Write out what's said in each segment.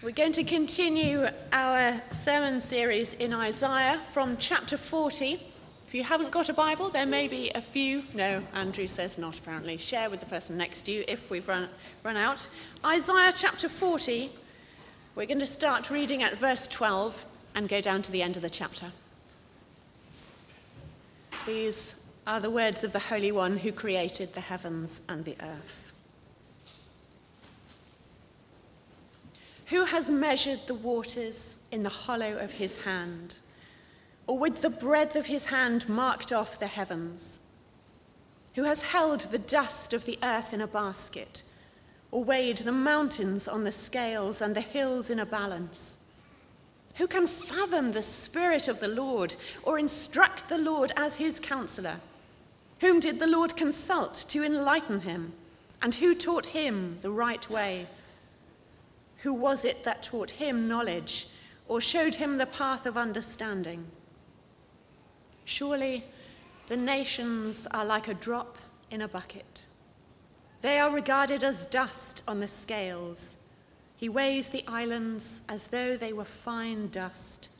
We're going to continue our sermon series in Isaiah from chapter 40. If you haven't got a Bible, there may be a few. No, Andrew says not, apparently. Share with the person next to you if we've run, run out. Isaiah chapter 40, we're going to start reading at verse 12 and go down to the end of the chapter. These are the words of the Holy One who created the heavens and the earth. Who has measured the waters in the hollow of his hand, or with the breadth of his hand marked off the heavens? Who has held the dust of the earth in a basket, or weighed the mountains on the scales and the hills in a balance? Who can fathom the Spirit of the Lord, or instruct the Lord as his counselor? Whom did the Lord consult to enlighten him? And who taught him the right way? Who was it that taught him knowledge or showed him the path of understanding? Surely the nations are like a drop in a bucket. They are regarded as dust on the scales. He weighs the islands as though they were fine dust.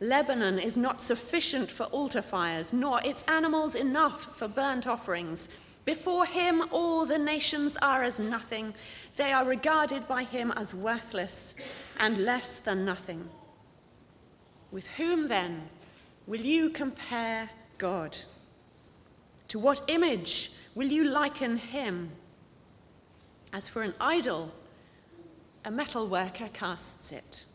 Lebanon is not sufficient for altar fires, nor its animals enough for burnt offerings. Before him, all the nations are as nothing. They are regarded by him as worthless and less than nothing. With whom then will you compare God? To what image will you liken him? As for an idol, a metal worker casts it,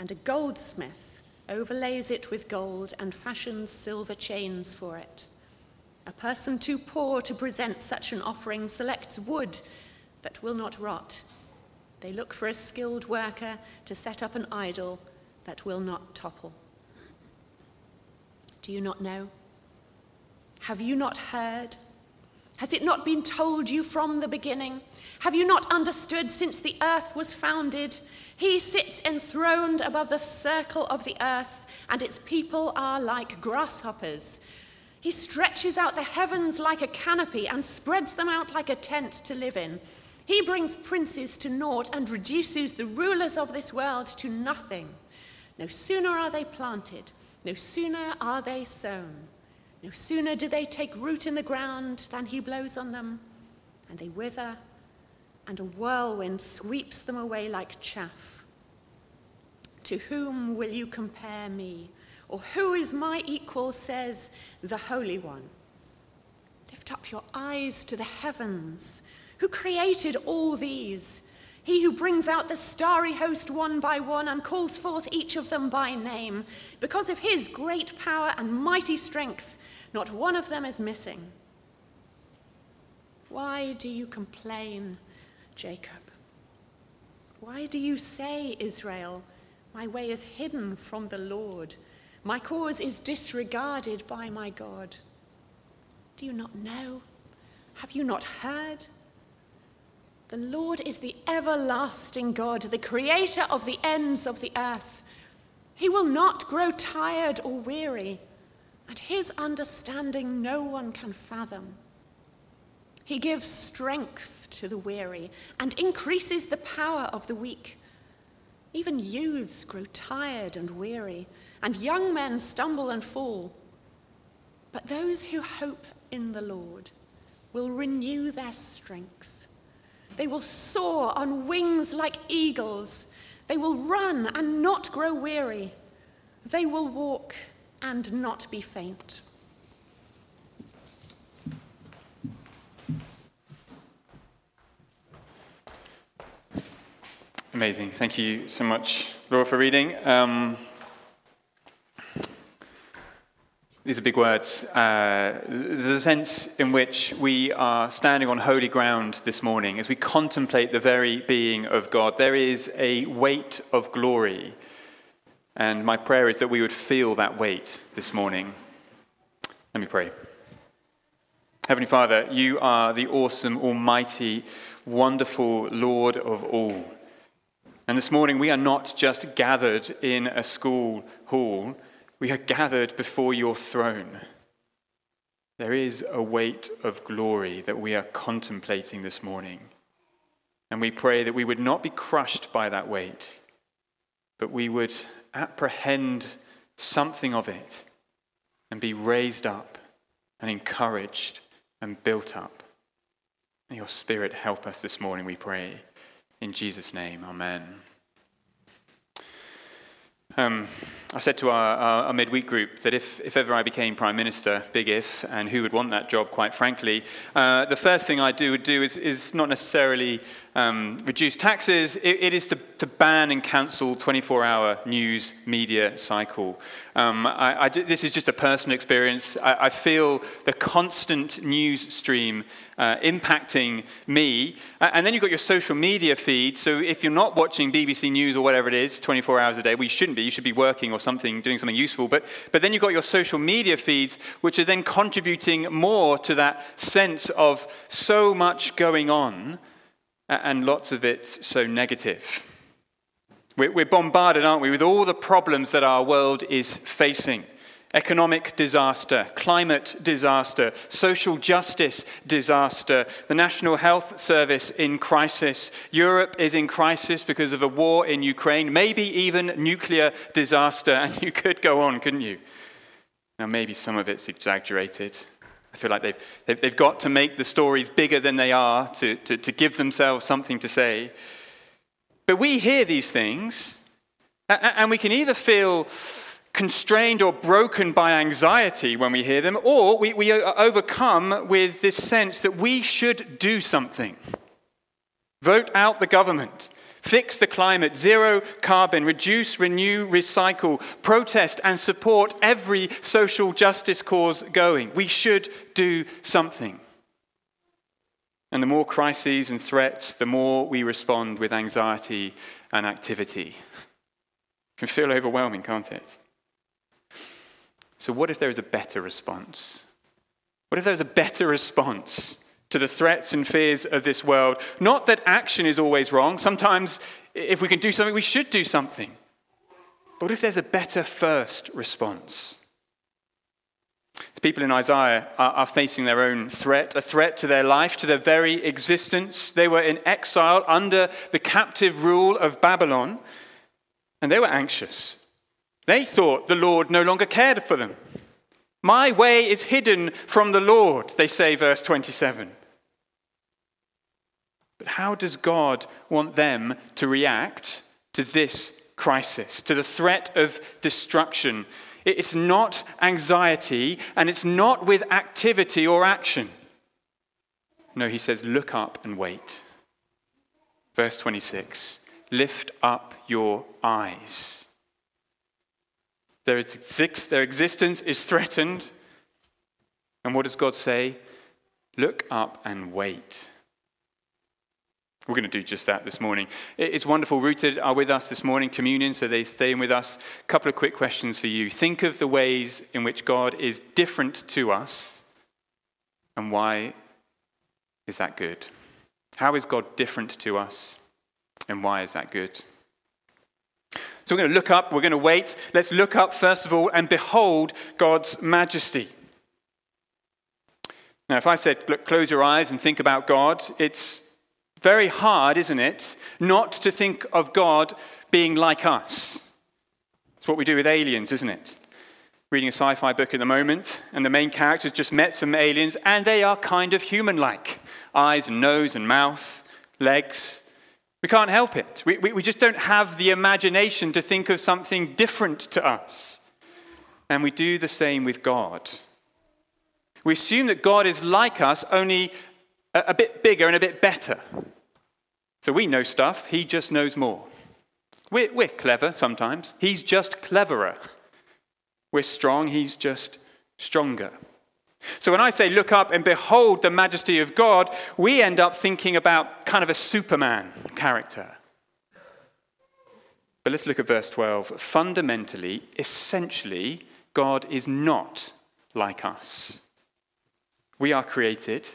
and a goldsmith overlays it with gold and fashions silver chains for it. A person too poor to present such an offering selects wood that will not rot. They look for a skilled worker to set up an idol that will not topple. Do you not know? Have you not heard? Has it not been told you from the beginning? Have you not understood since the earth was founded? He sits enthroned above the circle of the earth, and its people are like grasshoppers. He stretches out the heavens like a canopy and spreads them out like a tent to live in. He brings princes to naught and reduces the rulers of this world to nothing. No sooner are they planted, no sooner are they sown, no sooner do they take root in the ground than he blows on them, and they wither, and a whirlwind sweeps them away like chaff. To whom will you compare me? Or who is my equal, says the Holy One? Lift up your eyes to the heavens who created all these. He who brings out the starry host one by one and calls forth each of them by name. Because of his great power and mighty strength, not one of them is missing. Why do you complain, Jacob? Why do you say, Israel, my way is hidden from the Lord? My cause is disregarded by my God. Do you not know? Have you not heard? The Lord is the everlasting God, the creator of the ends of the earth. He will not grow tired or weary, and his understanding no one can fathom. He gives strength to the weary and increases the power of the weak. Even youths grow tired and weary, and young men stumble and fall. But those who hope in the Lord will renew their strength. They will soar on wings like eagles. They will run and not grow weary. They will walk and not be faint. Amazing. Thank you so much, Laura, for reading. Um, These are big words. Uh, there's a sense in which we are standing on holy ground this morning as we contemplate the very being of God. There is a weight of glory, and my prayer is that we would feel that weight this morning. Let me pray. Heavenly Father, you are the awesome, almighty, wonderful Lord of all. And this morning we are not just gathered in a school hall we are gathered before your throne. There is a weight of glory that we are contemplating this morning. And we pray that we would not be crushed by that weight, but we would apprehend something of it and be raised up and encouraged and built up. May your Spirit help us this morning, we pray. In Jesus' name, amen. Um, I said to our, our, our, midweek group that if, if ever I became Prime Minister, big if, and who would want that job, quite frankly, uh, the first thing I'd do would do is, is not necessarily um, reduce taxes, it, it is to, to ban and cancel 24 hour news media cycle. Um, I, I, this is just a personal experience. I, I feel the constant news stream uh, impacting me. And then you've got your social media feed. So if you're not watching BBC News or whatever it is 24 hours a day, well, you shouldn't be. You should be working or something, doing something useful. But, but then you've got your social media feeds, which are then contributing more to that sense of so much going on and lots of it so negative. We're bombarded, aren't we, with all the problems that our world is facing economic disaster, climate disaster, social justice disaster, the National Health Service in crisis, Europe is in crisis because of a war in Ukraine, maybe even nuclear disaster, and you could go on, couldn't you? Now, maybe some of it's exaggerated. I feel like they've, they've, got to make the stories bigger than they are to, to, to give themselves something to say. But we hear these things, and we can either feel constrained or broken by anxiety when we hear them, or we, we are overcome with this sense that we should do something. Vote out the government. Fix the climate, zero carbon, reduce, renew, recycle, protest, and support every social justice cause going. We should do something. And the more crises and threats, the more we respond with anxiety and activity. It can feel overwhelming, can't it? So, what if there is a better response? What if there's a better response to the threats and fears of this world? Not that action is always wrong. Sometimes, if we can do something, we should do something. But if there's a better first response? The people in Isaiah are, are, facing their own threat, a threat to their life, to their very existence. They were in exile under the captive rule of Babylon, and they were anxious. They thought the Lord no longer cared for them. My way is hidden from the Lord, they say, verse 27. But how does God want them to react to this crisis, to the threat of destruction? It's not anxiety and it's not with activity or action. No, he says, look up and wait. Verse 26 Lift up your eyes. Their, their existence is threatened. And what does God say? Look up and wait. We're going to do just that this morning. It's wonderful. Rooted are with us this morning, communion, so they're staying with us. A couple of quick questions for you. Think of the ways in which God is different to us, and why is that good? How is God different to us, and why is that good? So we're going to look up, we're going to wait. Let's look up first of all and behold God's majesty. Now, if I said, look, close your eyes and think about God, it's very hard, isn't it, not to think of God being like us. It's what we do with aliens, isn't it? Reading a sci fi book at the moment, and the main characters just met some aliens, and they are kind of human like eyes and nose and mouth, legs. We can't help it. We, we, we, just don't have the imagination to think of something different to us. And we do the same with God. We assume that God is like us, only a, a bit bigger and a bit better. So we know stuff, He just knows more. We're, we're clever sometimes, He's just cleverer. We're strong, He's just stronger. So when I say look up and behold the majesty of God, we end up thinking about kind of a Superman character. But let's look at verse 12. Fundamentally, essentially, God is not like us. We are created,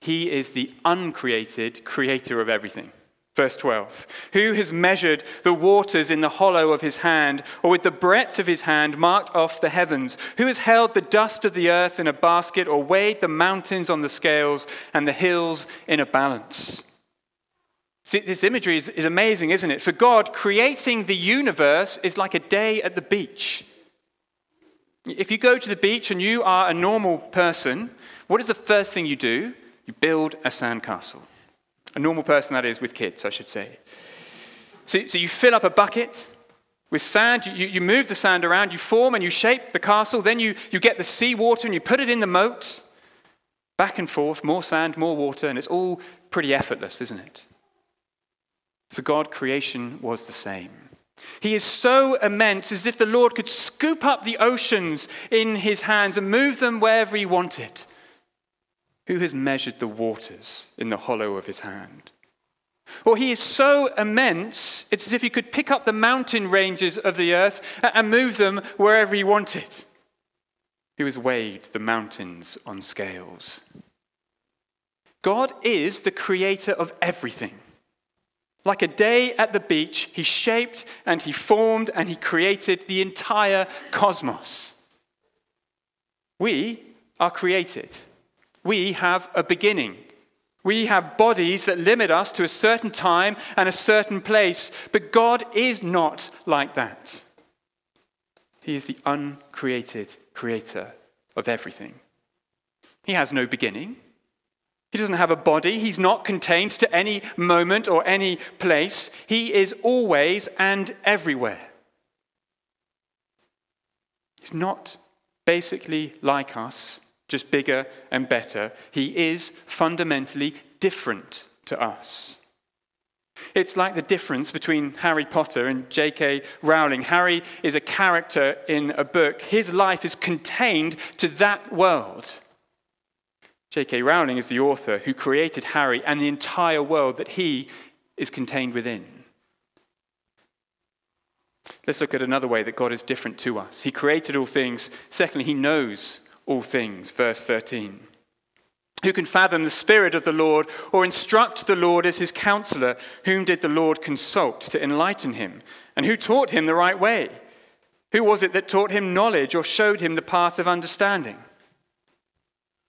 He is the uncreated creator of everything. Verse 12 Who has measured the waters in the hollow of his hand, or with the breadth of his hand marked off the heavens? Who has held the dust of the earth in a basket, or weighed the mountains on the scales and the hills in a balance? See, this imagery is, is amazing, isn't it? For God, creating the universe is like a day at the beach. If you go to the beach and you are a normal person, what is the first thing you do? You build a sandcastle. A normal person, that is, with kids, I should say. So, so you fill up a bucket with sand, you, you move the sand around, you form and you shape the castle, then you, you get the seawater and you put it in the moat. Back and forth, more sand, more water, and it's all pretty effortless, isn't it? For God, creation was the same. He is so immense as if the Lord could scoop up the oceans in his hands and move them wherever he wanted. Who has measured the waters in the hollow of his hand? Or he is so immense, it's as if he could pick up the mountain ranges of the earth and move them wherever he wanted. Who has weighed the mountains on scales? God is the creator of everything. Like a day at the beach, he shaped and he formed and he created the entire cosmos. We are created. We have a beginning. We have bodies that limit us to a certain time and a certain place, but God is not like that. He is the uncreated creator of everything. He has no beginning. He doesn't have a body. He's not contained to any moment or any place. He is always and everywhere. He's not basically like us, just bigger and better. He is fundamentally different to us. It's like the difference between Harry Potter and J.K. Rowling. Harry is a character in a book, his life is contained to that world. J.K. Rowling is the author who created Harry and the entire world that he is contained within. Let's look at another way that God is different to us. He created all things. Secondly, he knows all things. Verse 13. Who can fathom the Spirit of the Lord or instruct the Lord as his counselor? Whom did the Lord consult to enlighten him? And who taught him the right way? Who was it that taught him knowledge or showed him the path of understanding?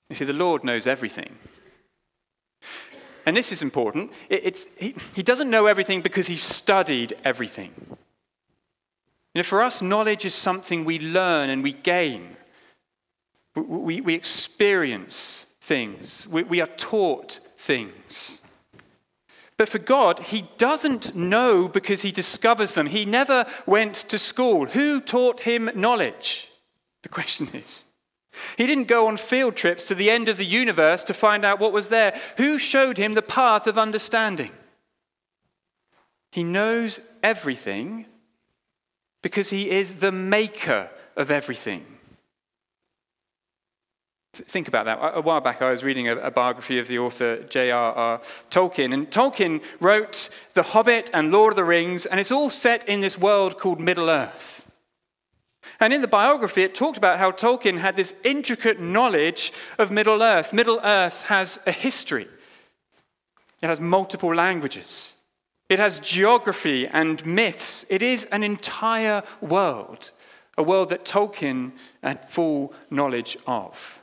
You see, the Lord knows everything. And this is important. It, he, he doesn't know everything because he studied everything. You know, for us, knowledge is something we learn and we gain. We, we, experience things, we, we are taught things. But for God, He doesn't know because He discovers them. He never went to school. Who taught Him knowledge? The question is. He didn't go on field trips to the end of the universe to find out what was there. Who showed him the path of understanding? He knows everything because he is the maker of everything. Think about that. A while back, I was reading a, biography of the author J.R.R. Tolkien, and Tolkien wrote The Hobbit and Lord of the Rings, and it's all set in this world called Middle Earth. And in the biography, it talked about how Tolkien had this intricate knowledge of Middle Earth. Middle Earth has a history, it has multiple languages, it has geography and myths. It is an entire world, a world that Tolkien had full knowledge of.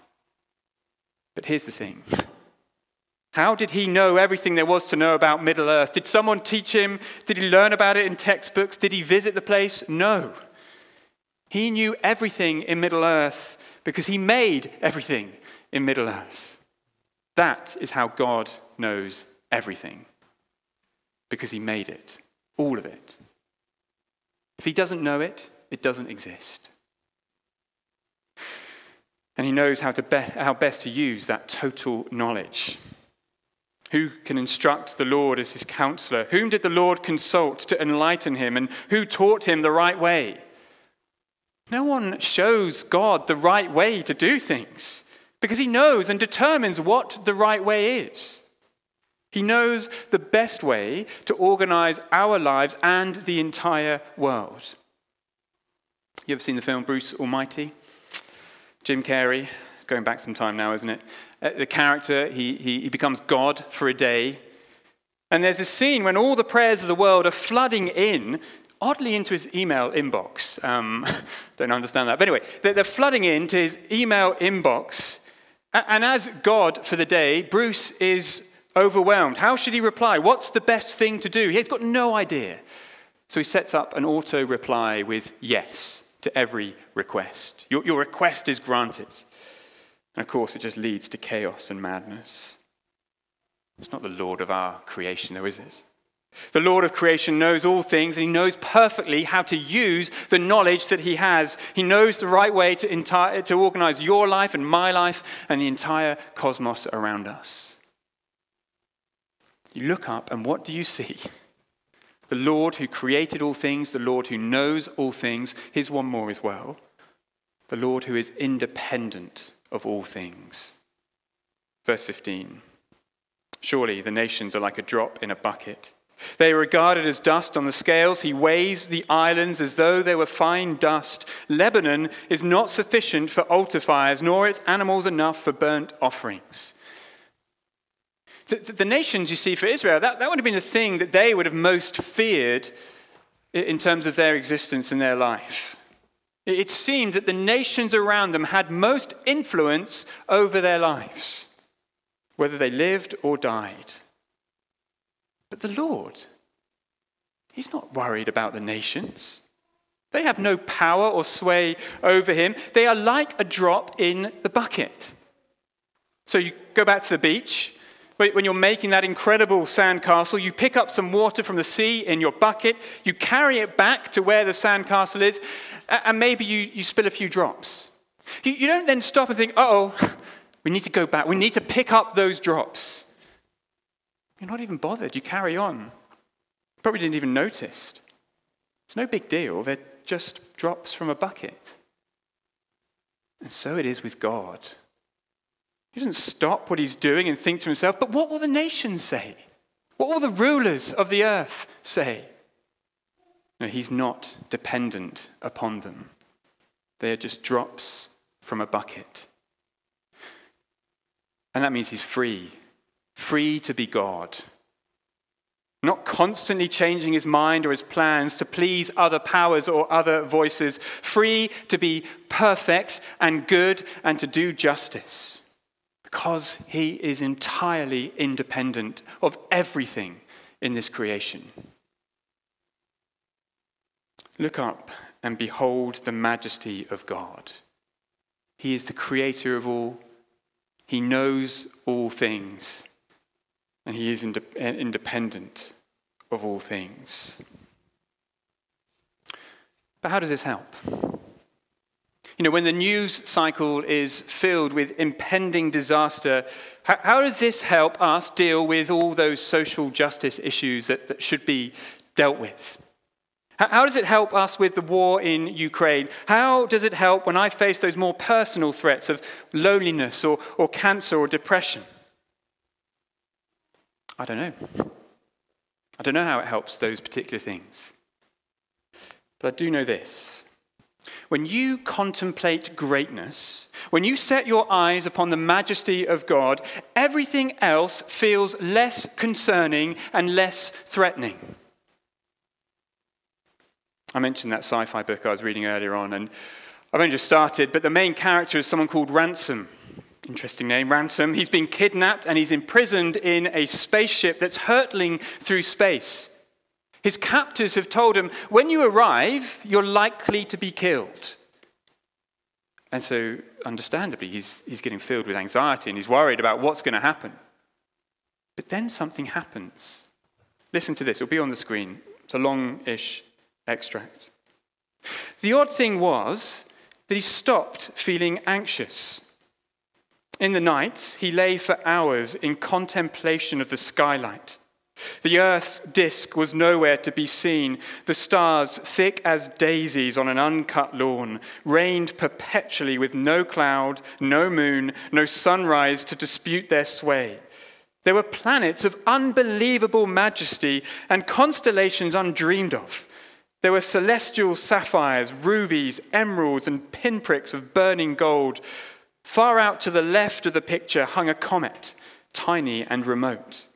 But here's the thing. How did he know everything there was to know about Middle Earth? Did someone teach him? Did he learn about it in textbooks? Did he visit the place? No. He knew everything in Middle Earth because he made everything in Middle Earth. That is how God knows everything because he made it, all of it. If he doesn't know it, it doesn't exist. And he knows how, to be- how best to use that total knowledge. Who can instruct the Lord as his counselor? Whom did the Lord consult to enlighten him? And who taught him the right way? No one shows God the right way to do things because he knows and determines what the right way is. He knows the best way to organize our lives and the entire world. You ever seen the film Bruce Almighty? Jim Carrey, it's going back some time now, isn't it? Uh, the character, he, he, he becomes God for a day. And there's a scene when all the prayers of the world are flooding in oddly into his email inbox. Um, don't understand that. But anyway, they're flooding into his email inbox. And as God for the day, Bruce is overwhelmed. How should he reply? What's the best thing to do? He's got no idea. So he sets up an auto reply with yes to every request. Your, your request is granted. And of course, it just leads to chaos and madness. It's not the Lord of our creation, though, is it? The Lord of creation knows all things and he knows perfectly how to use the knowledge that he has. He knows the right way to, enti- to organize your life and my life and the entire cosmos around us. You look up and what do you see? The Lord who created all things, the Lord who knows all things. Here's one more as well the Lord who is independent of all things. Verse 15 Surely the nations are like a drop in a bucket. They are regarded as dust on the scales. He weighs the islands as though they were fine dust. Lebanon is not sufficient for altar fires, nor its animals enough for burnt offerings. The, the, the, nations, you see, for Israel, that, that would have been the thing that they would have most feared in terms of their existence and their life. It seemed that the nations around them had most influence over their lives, whether they lived or died. But the Lord, He's not worried about the nations. They have no power or sway over Him. They are like a drop in the bucket. So you go back to the beach. When you're making that incredible sandcastle, you pick up some water from the sea in your bucket, you carry it back to where the sandcastle is, and maybe you, you spill a few drops. You, you don't then stop and think, oh, we need to go back. We need to pick up those drops. You're not even bothered. You carry on. Probably didn't even notice. It's no big deal. They're just drops from a bucket. And so it is with God. He doesn't stop what he's doing and think to himself, but what will the nations say? What will the rulers of the earth say? No, he's not dependent upon them. They are just drops from a bucket. And that means he's free free to be God. Not constantly changing his mind or his plans to please other powers or other voices, free to be perfect and good and to do justice, because he is entirely independent of everything in this creation. Look up and behold the majesty of God. He is the creator of all, he knows all things and he is eh, independent of all things. But how does this help? You know, when the news cycle is filled with impending disaster, how, how does this help us deal with all those social justice issues that, that should be dealt with? How, how does it help us with the war in Ukraine? How does it help when I face those more personal threats of loneliness or, or cancer or depression? I don't know. I don't know how it helps those particular things. But I do know this. When you contemplate greatness, when you set your eyes upon the majesty of God, everything else feels less concerning and less threatening. I mentioned that sci fi book I was reading earlier on, and I've only just started, but the main character is someone called Ransom. Interesting name, Ransom. He's been kidnapped and he's imprisoned in a spaceship that's hurtling through space. His captors have told him, when you arrive, you're likely to be killed. And so, understandably, he's, he's getting filled with anxiety and he's worried about what's going to happen. But then something happens. Listen to this, it'll be on the screen. It's a long ish extract. The odd thing was that he stopped feeling anxious. In the night, he lay for hours in contemplation of the skylight. The earth's disk was nowhere to be seen. The stars, thick as daisies on an uncut lawn, reigned perpetually with no cloud, no moon, no sunrise to dispute their sway. There were planets of unbelievable majesty and constellations undreamed of. There were celestial sapphires, rubies, emeralds, and pinpricks of burning gold. Far out to the left of the picture hung a comet, tiny and remote.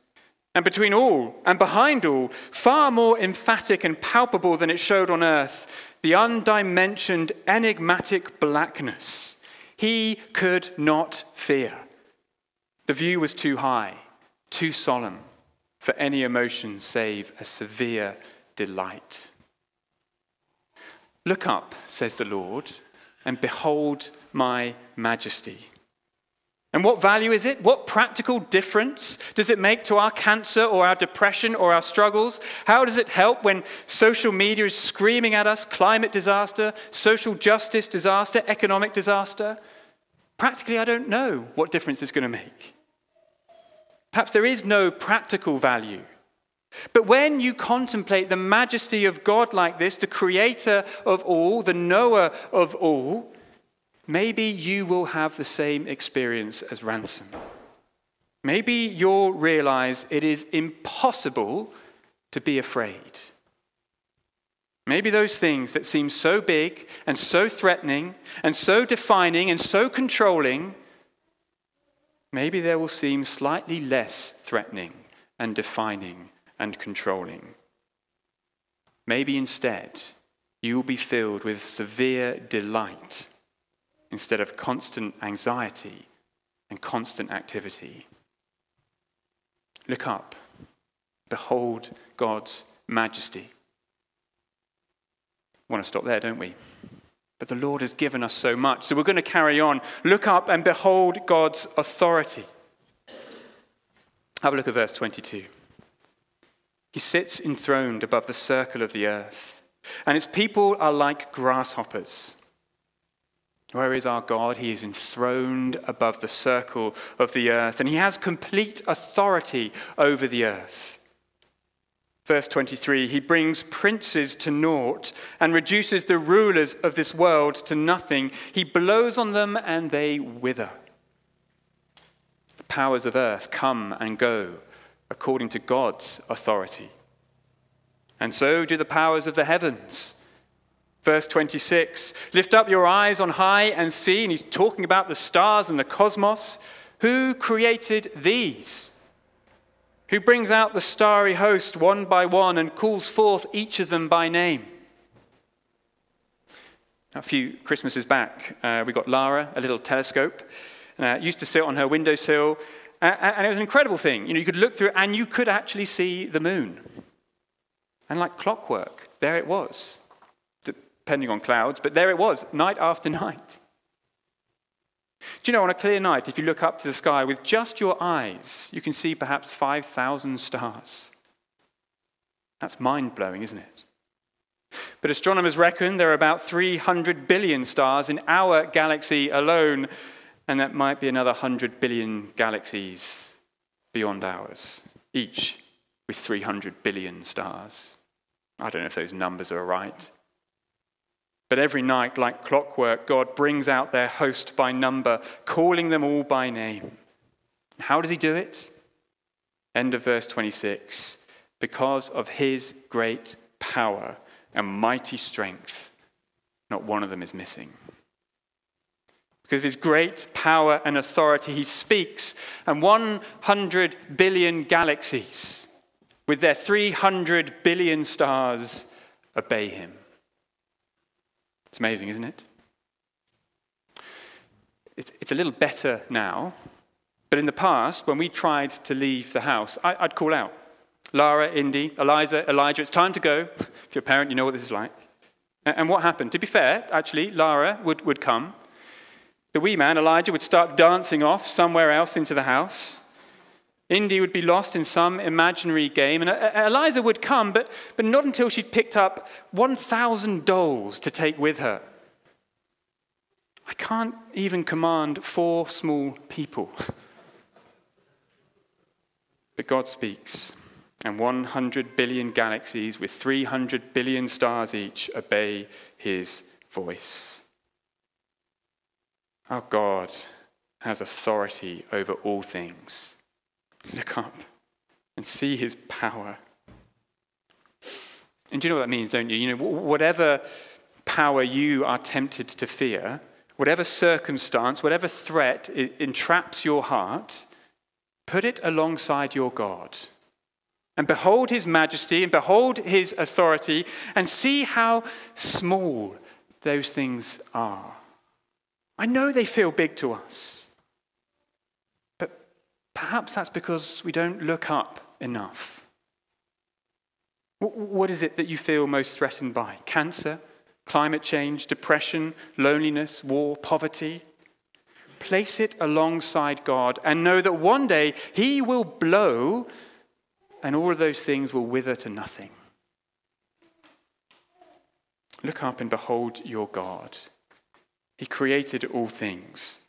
And between all and behind all, far more emphatic and palpable than it showed on earth, the undimensioned, enigmatic blackness. He could not fear. The view was too high, too solemn for any emotion save a severe delight. Look up, says the Lord, and behold my majesty. And what value is it? What practical difference does it make to our cancer or our depression or our struggles? How does it help when social media is screaming at us climate disaster, social justice disaster, economic disaster? Practically, I don't know what difference it's going to make. Perhaps there is no practical value. But when you contemplate the majesty of God like this, the creator of all, the knower of all, maybe you will have the same experience as Ransom. Maybe you'll realize it is impossible to be afraid. Maybe those things that seem so big and so threatening and so defining and so controlling, maybe they will seem slightly less threatening and defining and controlling. Maybe instead, you will be filled with severe delight instead of constant anxiety and constant activity. Look up, behold God's majesty. We want to stop there, don't we? But the Lord has given us so much. So we're going to carry on. Look up and behold God's authority. Have a look at verse 22. He sits enthroned above the circle of the earth, and its people are like grasshoppers. Where is our God? He is enthroned above the circle of the earth, and he has complete authority over the earth. Verse 23 He brings princes to naught and reduces the rulers of this world to nothing. He blows on them and they wither. The powers of earth come and go according to God's authority. And so do the powers of the heavens. Verse 26 Lift up your eyes on high and see, and he's talking about the stars and the cosmos. Who created these? Who brings out the starry host one by one and calls forth each of them by name? A few Christmases back, uh, we got Lara a little telescope. Uh, used to sit on her windowsill, uh, and it was an incredible thing. You know, you could look through it and you could actually see the moon. And like clockwork, there it was depending on clouds, but there it was, night after night. Do you know, on a clear night, if you look up to the sky with just your eyes, you can see perhaps 5,000 stars. That's mind blowing, isn't it? But astronomers reckon there are about 300 billion stars in our galaxy alone, and that might be another 100 billion galaxies beyond ours, each with 300 billion stars. I don't know if those numbers are right. But every night, like clockwork, God brings out their host by number, calling them all by name. How does he do it? End of verse 26. Because of his great power and mighty strength, not one of them is missing. Because of his great power and authority, he speaks, and 100 billion galaxies, with their 300 billion stars, obey him. It's amazing, isn't it? It's a little better now, but in the past, when we tried to leave the house, I'd call out Lara, Indy, Eliza, Elijah, it's time to go. If you're a parent, you know what this is like. And what happened? To be fair, actually, Lara would, would come. The wee man, Elijah, would start dancing off somewhere else into the house. Indy would be lost in some imaginary game, and Eliza would come, but, but not until she'd picked up 1,000 dolls to take with her. I can't even command four small people. but God speaks, and 100 billion galaxies with 300 billion stars each obey his voice. Our God has authority over all things. Look up and see his power. And do you know what that means, don't you? You know, whatever power you are tempted to fear, whatever circumstance, whatever threat entraps your heart, put it alongside your God. And behold his majesty and behold his authority and see how small those things are. I know they feel big to us. Perhaps that's because we don't look up enough. What is it that you feel most threatened by? Cancer, climate change, depression, loneliness, war, poverty? Place it alongside God and know that one day He will blow and all of those things will wither to nothing. Look up and behold your God. He created all things.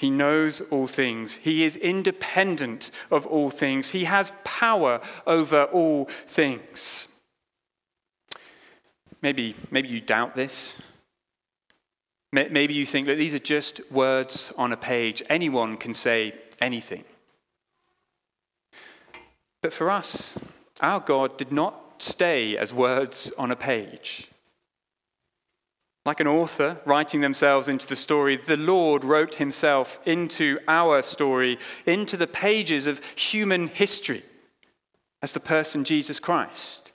He knows all things. He is independent of all things. He has power over all things. Maybe, maybe you doubt this. Maybe you think that these are just words on a page. Anyone can say anything. But for us, our God did not stay as words on a page. Like an author writing themselves into the story, the Lord wrote himself into our story, into the pages of human history as the person Jesus Christ.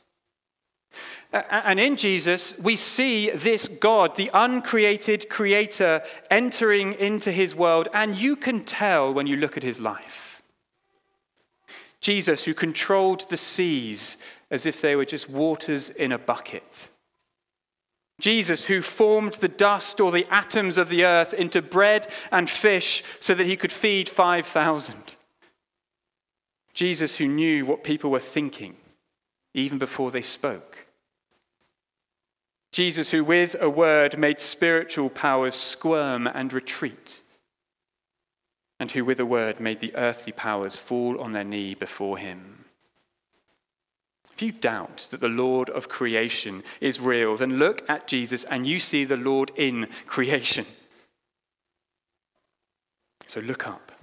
And in Jesus, we see this God, the uncreated creator, entering into his world, and you can tell when you look at his life. Jesus, who controlled the seas as if they were just waters in a bucket Jesus, who formed the dust or the atoms of the earth into bread and fish so that he could feed 5,000. Jesus, who knew what people were thinking even before they spoke. Jesus, who with a word made spiritual powers squirm and retreat, and who with a word made the earthly powers fall on their knee before him. If you doubt that the Lord of creation is real, then look at Jesus and you see the Lord in creation. So look up.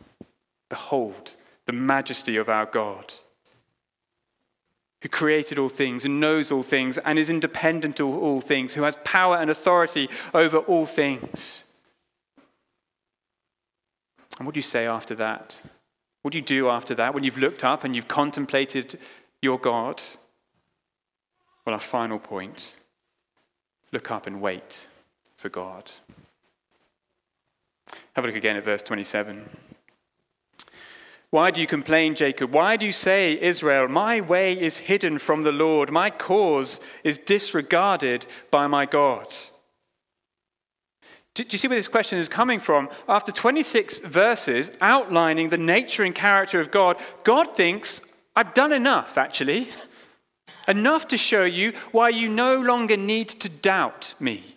Behold the majesty of our God, who created all things and knows all things and is independent of all things, who has power and authority over all things. And what do you say after that? What do you do after that when you've looked up and you've contemplated your God? Well, our final point look up and wait for God. Have a look again at verse 27. Why do you complain, Jacob? Why do you say, Israel, my way is hidden from the Lord, my cause is disregarded by my God? Do you see where this question is coming from? After 26 verses outlining the nature and character of God, God thinks, I've done enough, actually. Enough to show you why you no longer need to doubt me.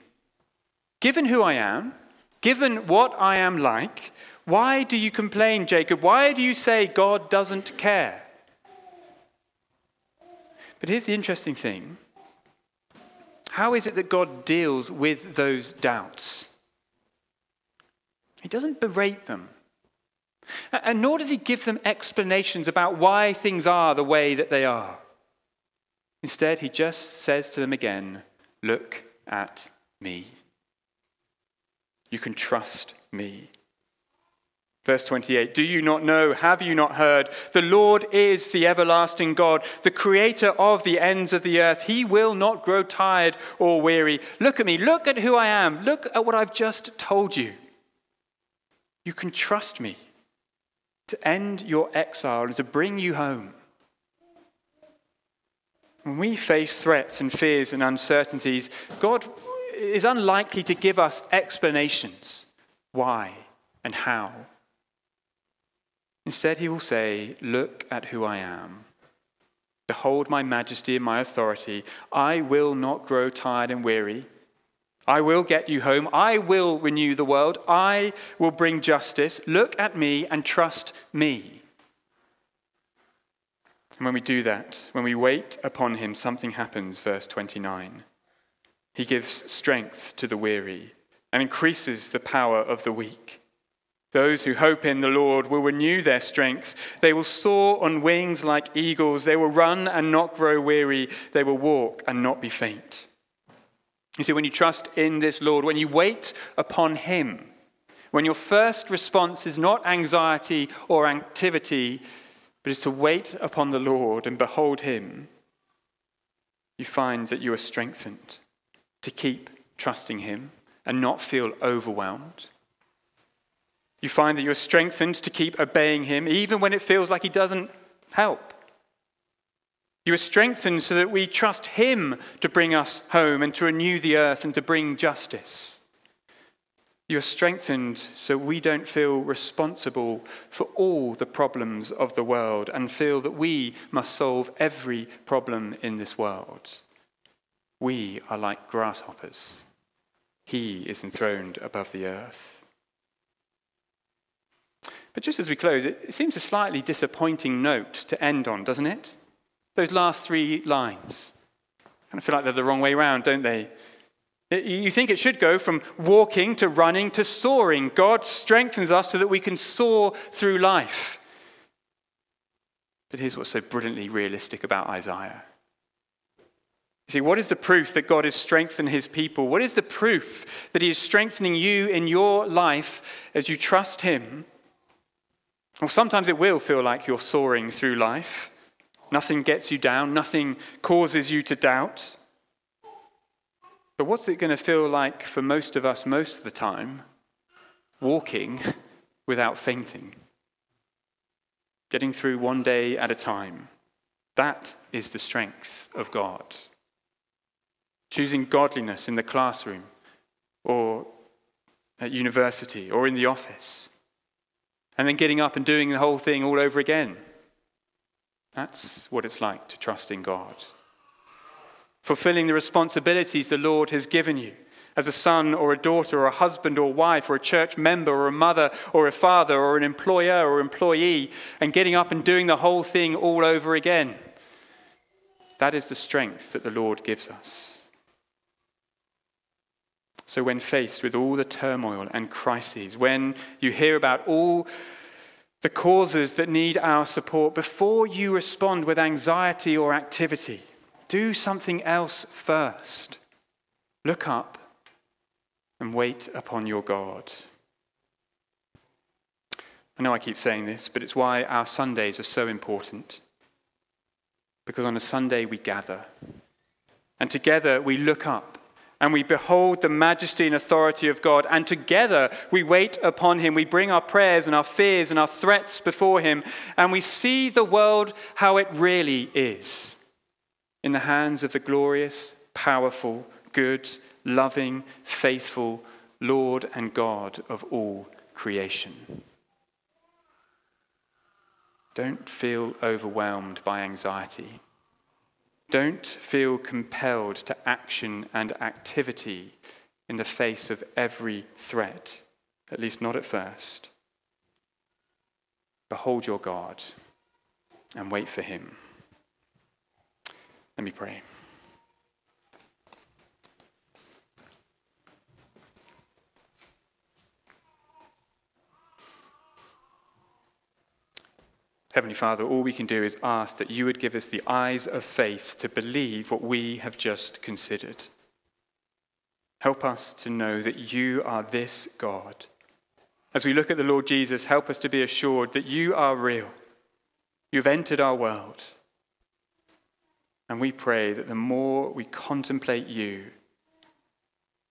Given who I am, given what I am like, why do you complain, Jacob? Why do you say God doesn't care? But here's the interesting thing how is it that God deals with those doubts? He doesn't berate them. And nor does he give them explanations about why things are the way that they are. Instead, he just says to them again, Look at me. You can trust me. Verse 28 Do you not know? Have you not heard? The Lord is the everlasting God, the creator of the ends of the earth. He will not grow tired or weary. Look at me. Look at who I am. Look at what I've just told you. You can trust me to end your exile and to bring you home. When we face threats and fears and uncertainties, God is unlikely to give us explanations why and how. Instead, he will say, Look at who I am. Behold my majesty and my authority. I will not grow tired and weary. I will get you home. I will renew the world. I will bring justice. Look at me and trust me. And when we do that, when we wait upon him, something happens, verse 29. He gives strength to the weary and increases the power of the weak. Those who hope in the Lord will renew their strength. They will soar on wings like eagles. They will run and not grow weary. They will walk and not be faint. You see, when you trust in this Lord, when you wait upon Him, when your first response is not anxiety or activity, but is to wait upon the Lord and behold him, you find that you are strengthened to keep trusting him and not feel overwhelmed. You find that you're strengthened to keep obeying Him, even when it feels like He doesn't help. You are strengthened so that we trust Him to bring us home and to renew the earth and to bring justice. You are strengthened so we don't feel responsible for all the problems of the world and feel that we must solve every problem in this world. We are like grasshoppers. He is enthroned above the earth. But just as we close, it seems a slightly disappointing note to end on, doesn't it? Those last three lines. Kind of feel like they're the wrong way around, don't they? You think it should go from walking to running to soaring. God strengthens us so that we can soar through life. But here's what's so brilliantly realistic about Isaiah. You see, what is the proof that God has strengthened his people? What is the proof that he is strengthening you in your life as you trust him? Well, sometimes it will feel like you're soaring through life. Nothing gets you down, nothing causes you to doubt. But what's it going to feel like for most of us most of the time? Walking without fainting, getting through one day at a time. That is the strength of God. Choosing godliness in the classroom or at university or in the office, and then getting up and doing the whole thing all over again. That's what it's like to trust in God. Fulfilling the responsibilities the Lord has given you as a son or a daughter or a husband or wife or a church member or a mother or a father or an employer or employee and getting up and doing the whole thing all over again. That is the strength that the Lord gives us. So, when faced with all the turmoil and crises, when you hear about all the causes that need our support, before you respond with anxiety or activity, do something else first. Look up and wait upon your God. I know I keep saying this, but it's why our Sundays are so important. Because on a Sunday we gather, and together we look up and we behold the majesty and authority of God, and together we wait upon Him. We bring our prayers and our fears and our threats before Him, and we see the world how it really is in the hands of the glorious, powerful, good, loving, faithful Lord and God of all creation. Don't feel overwhelmed by anxiety. Don't feel compelled to action and activity in the face of every threat, at least not at first. Behold your God and wait for him. Let me pray. Heavenly Father, all we can do is ask that you would give us the eyes of faith to believe what we have just considered. Help us to know that you are this God. As we look at the Lord Jesus, help us to be assured that you are real. You've entered our world. And we pray that the more we contemplate you,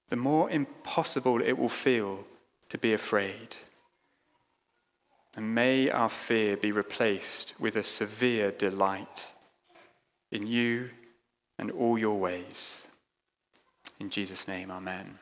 the more impossible it will feel to be afraid. And may our fear be replaced with a severe delight in you and all your ways. In Jesus' name, amen.